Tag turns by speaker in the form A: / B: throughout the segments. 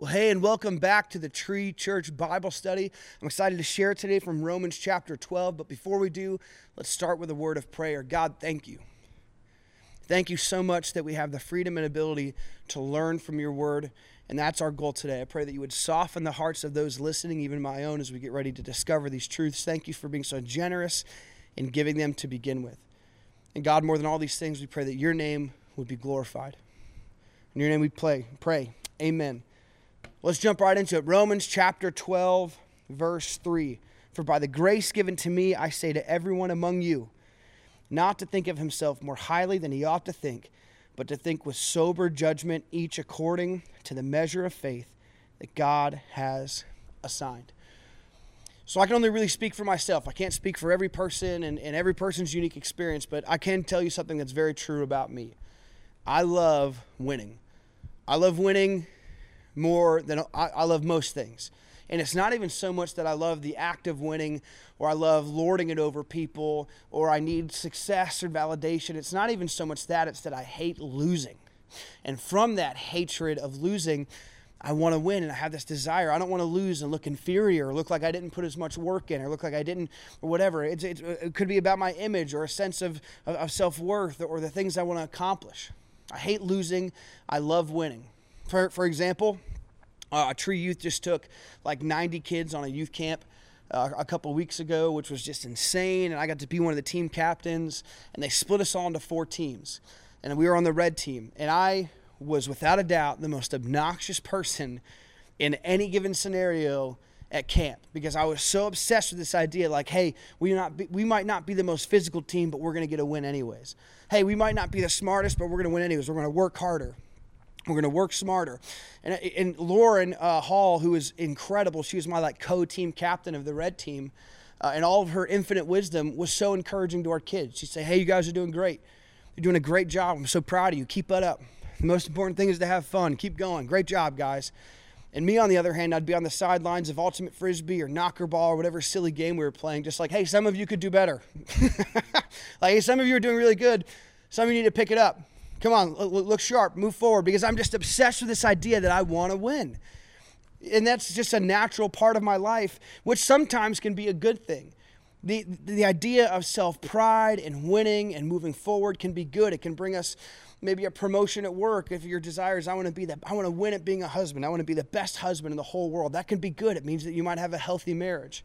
A: Well, hey, and welcome back to the Tree Church Bible Study. I'm excited to share today from Romans chapter 12. But before we do, let's start with a word of prayer. God, thank you. Thank you so much that we have the freedom and ability to learn from your word. And that's our goal today. I pray that you would soften the hearts of those listening, even my own, as we get ready to discover these truths. Thank you for being so generous in giving them to begin with. And God, more than all these things, we pray that your name would be glorified. In your name we pray. Pray. Amen. Let's jump right into it. Romans chapter 12, verse 3. For by the grace given to me, I say to everyone among you, not to think of himself more highly than he ought to think, but to think with sober judgment, each according to the measure of faith that God has assigned. So I can only really speak for myself. I can't speak for every person and, and every person's unique experience, but I can tell you something that's very true about me. I love winning. I love winning more than I, I love most things. And it's not even so much that I love the act of winning or I love lording it over people or I need success or validation. It's not even so much that, it's that I hate losing. And from that hatred of losing, I want to win and I have this desire. I don't want to lose and look inferior or look like I didn't put as much work in or look like I didn't or whatever. It's, it's, it could be about my image or a sense of, of, of self worth or the things I want to accomplish. I hate losing. I love winning. For, for example, uh, a Tree Youth just took like 90 kids on a youth camp uh, a couple weeks ago, which was just insane. And I got to be one of the team captains, and they split us all into four teams. And we were on the red team. And I was, without a doubt, the most obnoxious person in any given scenario at camp because I was so obsessed with this idea like, hey, we, not be, we might not be the most physical team, but we're going to get a win anyways. Hey, we might not be the smartest, but we're going to win anyways. We're going to work harder. We're going to work smarter. And, and Lauren uh, Hall, who is incredible, she was my like co-team captain of the red team, uh, and all of her infinite wisdom was so encouraging to our kids. She'd say, "Hey, you guys are doing great. You're doing a great job. I'm so proud of you. Keep that up. The most important thing is to have fun. Keep going. Great job, guys." And me, on the other hand, I'd be on the sidelines of ultimate frisbee or knocker ball or whatever silly game we were playing, just like, "Hey, some of you could do better. like, hey, some of you are doing really good. Some of you need to pick it up." Come on, look sharp, move forward, because I'm just obsessed with this idea that I want to win. And that's just a natural part of my life, which sometimes can be a good thing. The, the idea of self pride and winning and moving forward can be good. It can bring us maybe a promotion at work if your desire is I want to be that I want to win at being a husband. I want to be the best husband in the whole world. That can be good. It means that you might have a healthy marriage.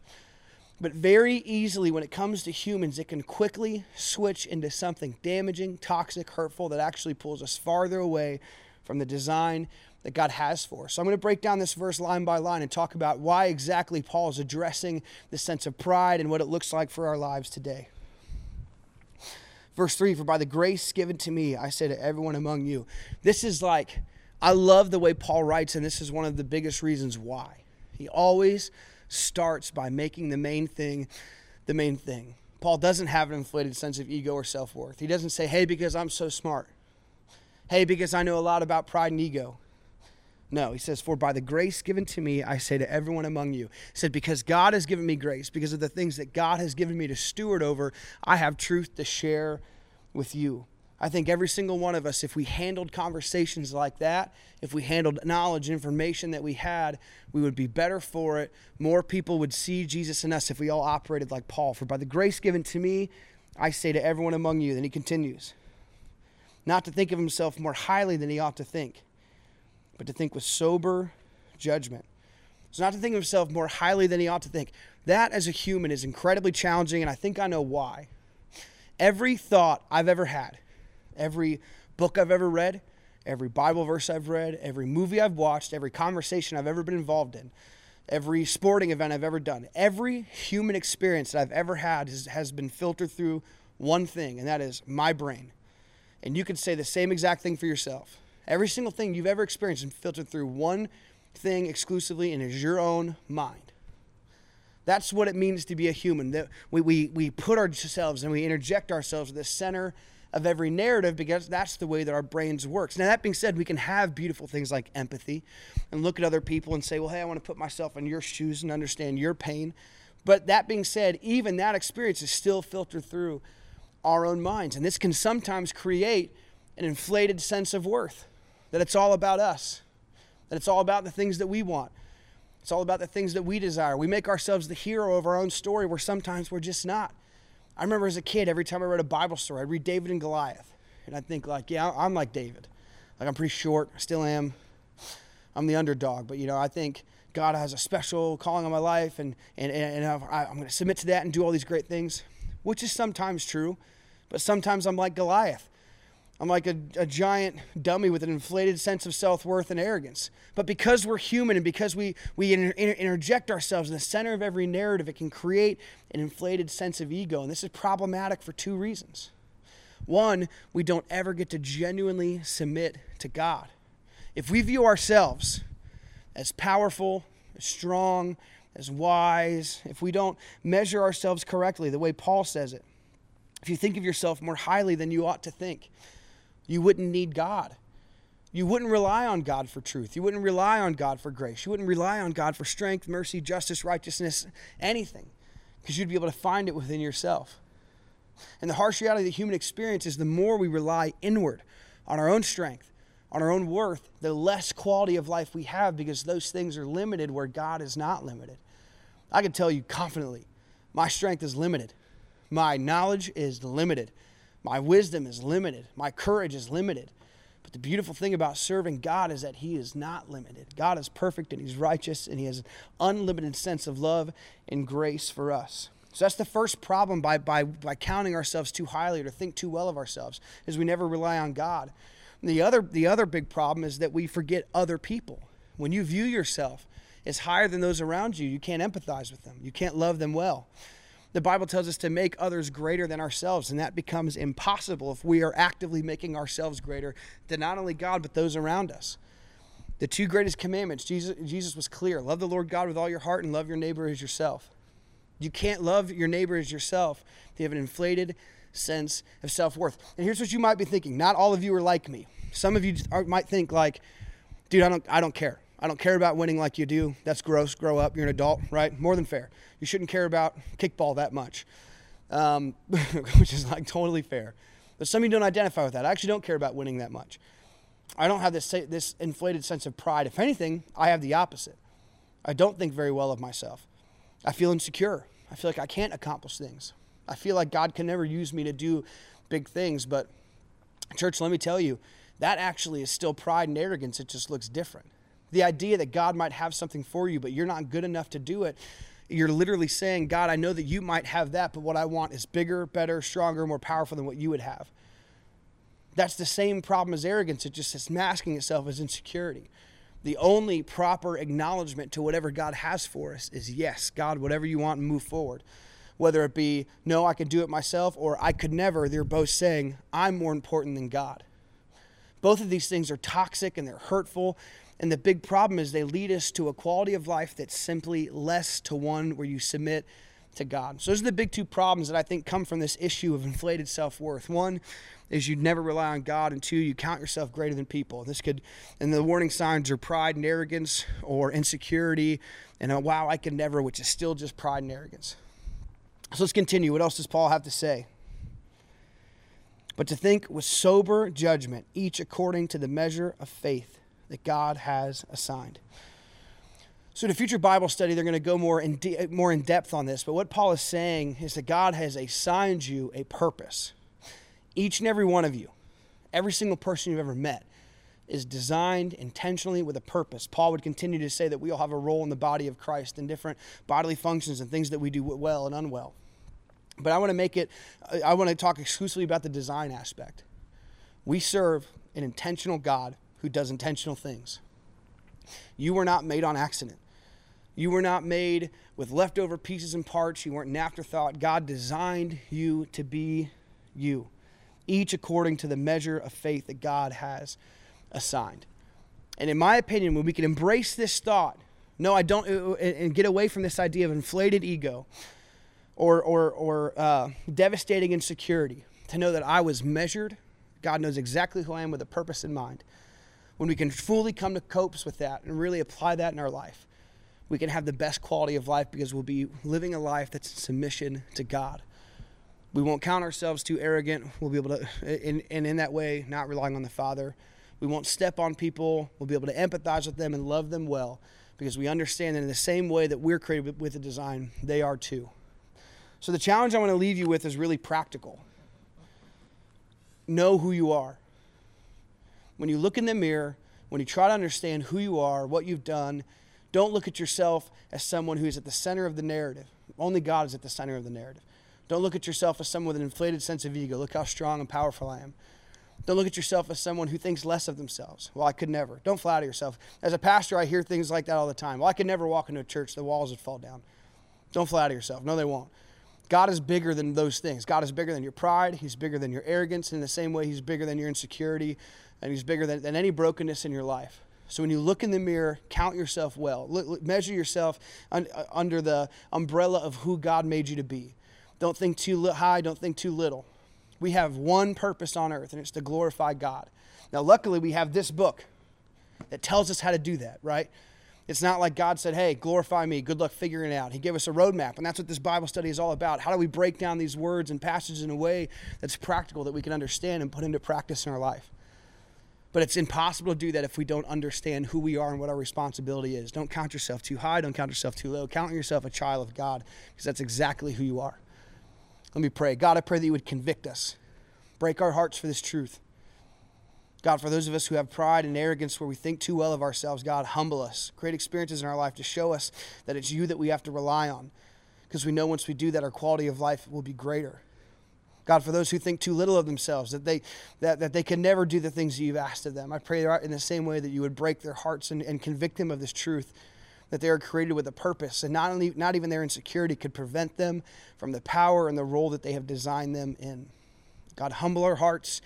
A: But very easily, when it comes to humans, it can quickly switch into something damaging, toxic, hurtful that actually pulls us farther away from the design that God has for us. So I'm going to break down this verse line by line and talk about why exactly Paul is addressing the sense of pride and what it looks like for our lives today. Verse 3 For by the grace given to me, I say to everyone among you. This is like, I love the way Paul writes, and this is one of the biggest reasons why. He always starts by making the main thing the main thing. Paul doesn't have an inflated sense of ego or self worth. He doesn't say, hey, because I'm so smart. Hey, because I know a lot about pride and ego. No, he says, For by the grace given to me, I say to everyone among you. He said, Because God has given me grace, because of the things that God has given me to steward over, I have truth to share with you. I think every single one of us, if we handled conversations like that, if we handled knowledge, information that we had, we would be better for it. More people would see Jesus in us if we all operated like Paul. For by the grace given to me, I say to everyone among you. Then he continues, not to think of himself more highly than he ought to think, but to think with sober judgment. So, not to think of himself more highly than he ought to think. That, as a human, is incredibly challenging, and I think I know why. Every thought I've ever had, every book I've ever read, every Bible verse I've read, every movie I've watched, every conversation I've ever been involved in, every sporting event I've ever done, every human experience that I've ever had has, has been filtered through one thing, and that is my brain. And you could say the same exact thing for yourself. Every single thing you've ever experienced is filtered through one thing exclusively, and is your own mind. That's what it means to be a human. That we, we, we put ourselves and we interject ourselves at the center of every narrative because that's the way that our brains works. Now that being said, we can have beautiful things like empathy and look at other people and say, "Well, hey, I want to put myself in your shoes and understand your pain." But that being said, even that experience is still filtered through our own minds, and this can sometimes create an inflated sense of worth that it's all about us. that it's all about the things that we want. It's all about the things that we desire. We make ourselves the hero of our own story where sometimes we're just not. I remember as a kid, every time I read a Bible story, I'd read David and Goliath. And I'd think, like, yeah, I'm like David. Like, I'm pretty short, I still am. I'm the underdog. But, you know, I think God has a special calling on my life and, and, and I'm going to submit to that and do all these great things, which is sometimes true. But sometimes I'm like Goliath. I'm like a, a, giant dummy with an inflated sense of self worth and arrogance. But because we're human and because we, we inter- interject ourselves in the center of every narrative, it can create an inflated sense of ego. And this is problematic for two reasons. One, we don't ever get to genuinely submit to God. If we view ourselves as powerful, as strong, as wise, if we don't measure ourselves correctly, the way Paul says it, if you think of yourself more highly than you ought to think, you wouldn't need God. You wouldn't rely on God for truth. You wouldn't rely on God for grace. You wouldn't rely on God for strength, mercy, justice, righteousness, anything, because you'd be able to find it within yourself. And the harsh reality of the human experience is the more we rely inward on our own strength, on our own worth, the less quality of life we have because those things are limited where God is not limited. I can tell you confidently my strength is limited, my knowledge is limited. My wisdom is limited. My courage is limited. But the beautiful thing about serving God is that He is not limited. God is perfect and He's righteous and He has an unlimited sense of love and grace for us. So that's the first problem by, by, by counting ourselves too highly or to think too well of ourselves, is we never rely on God. And the other, the other big problem is that we forget other people. When you view yourself as higher than those around you, you can't empathize with them. You can't love them well the Bible tells us to make others greater than ourselves, and that becomes impossible if we are actively making ourselves greater than not only God, but those around us. The two greatest commandments, Jesus, Jesus was clear love the Lord God with all your heart and love your neighbor as yourself. You can't love your neighbor as yourself if you have an inflated sense of self worth. And here's what you might be thinking not all of you are like me. Some of you are, might think, like, dude, I don't, I don't care. I don't care about winning like you do. That's gross. Grow up. You're an adult, right? More than fair. You shouldn't care about kickball that much, um, which is like totally fair. But some of you don't identify with that. I actually don't care about winning that much. I don't have this, this inflated sense of pride. If anything, I have the opposite. I don't think very well of myself. I feel insecure. I feel like I can't accomplish things. I feel like God can never use me to do big things. But, church, let me tell you, that actually is still pride and arrogance. It just looks different. The idea that God might have something for you, but you're not good enough to do it. You're literally saying, God, I know that you might have that, but what I want is bigger, better, stronger, more powerful than what you would have. That's the same problem as arrogance. It just is masking itself as insecurity. The only proper acknowledgement to whatever God has for us is yes, God, whatever you want, move forward. Whether it be, no, I could do it myself, or I could never, they're both saying, I'm more important than God. Both of these things are toxic and they're hurtful and the big problem is they lead us to a quality of life that's simply less to one where you submit to God. So those are the big two problems that I think come from this issue of inflated self-worth. One is you never rely on God, and two, you count yourself greater than people. This could, and the warning signs are pride and arrogance, or insecurity, and a, wow, I could never, which is still just pride and arrogance. So let's continue. What else does Paul have to say? But to think with sober judgment, each according to the measure of faith that God has assigned. So, in a future Bible study, they're going to go more in, de- more in depth on this. But what Paul is saying is that God has assigned you a purpose. Each and every one of you, every single person you've ever met, is designed intentionally with a purpose. Paul would continue to say that we all have a role in the body of Christ in different bodily functions and things that we do well and unwell. But I want to make it, I want to talk exclusively about the design aspect. We serve an intentional God who does intentional things. You were not made on accident. You were not made with leftover pieces and parts. You weren't an afterthought. God designed you to be you, each according to the measure of faith that God has assigned. And in my opinion, when we can embrace this thought, no, I don't, and get away from this idea of inflated ego or, or, or uh, devastating insecurity, to know that I was measured. God knows exactly who I am with a purpose in mind when we can fully come to copes with that and really apply that in our life, we can have the best quality of life because we'll be living a life that's in submission to God. We won't count ourselves too arrogant. We'll be able to, and in, in that way, not relying on the Father, We won't step on people. We'll be able to empathize with them and love them well because we understand that in the same way that we're created with a design, they are too. So the challenge I want to leave you with is really practical. Know who you are. When you look in the mirror, when you try to understand who you are, what you've done, don't look at yourself as someone who is at the center of the narrative. Only God is at the center of the narrative. Don't look at yourself as someone with an inflated sense of ego. Look how strong and powerful I am. Don't look at yourself as someone who thinks less of themselves. Well, I could never. Don't flatter yourself. As a pastor, I hear things like that all the time. Well, I could never walk into a church, the walls would fall down. Don't flatter yourself. No, they won't. God is bigger than those things. God is bigger than your pride. He's bigger than your arrogance. In the same way, He's bigger than your insecurity, and He's bigger than, than any brokenness in your life. So when you look in the mirror, count yourself well. Measure yourself un, uh, under the umbrella of who God made you to be. Don't think too high, don't think too little. We have one purpose on earth, and it's to glorify God. Now, luckily, we have this book that tells us how to do that, right? It's not like God said, hey, glorify me. Good luck figuring it out. He gave us a roadmap, and that's what this Bible study is all about. How do we break down these words and passages in a way that's practical that we can understand and put into practice in our life? But it's impossible to do that if we don't understand who we are and what our responsibility is. Don't count yourself too high, don't count yourself too low. Count yourself a child of God because that's exactly who you are. Let me pray. God, I pray that you would convict us, break our hearts for this truth. God, for those of us who have pride and arrogance where we think too well of ourselves, God, humble us. Create experiences in our life to show us that it's you that we have to rely on. Because we know once we do that, our quality of life will be greater. God, for those who think too little of themselves, that they, that, that they can never do the things that you've asked of them, I pray in the same way that you would break their hearts and, and convict them of this truth, that they are created with a purpose, and not, only, not even their insecurity could prevent them from the power and the role that they have designed them in. God, humble our hearts,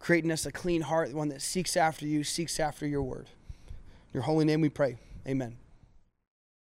A: creating us a clean heart, one that seeks after you, seeks after your word. In your holy name we pray. Amen.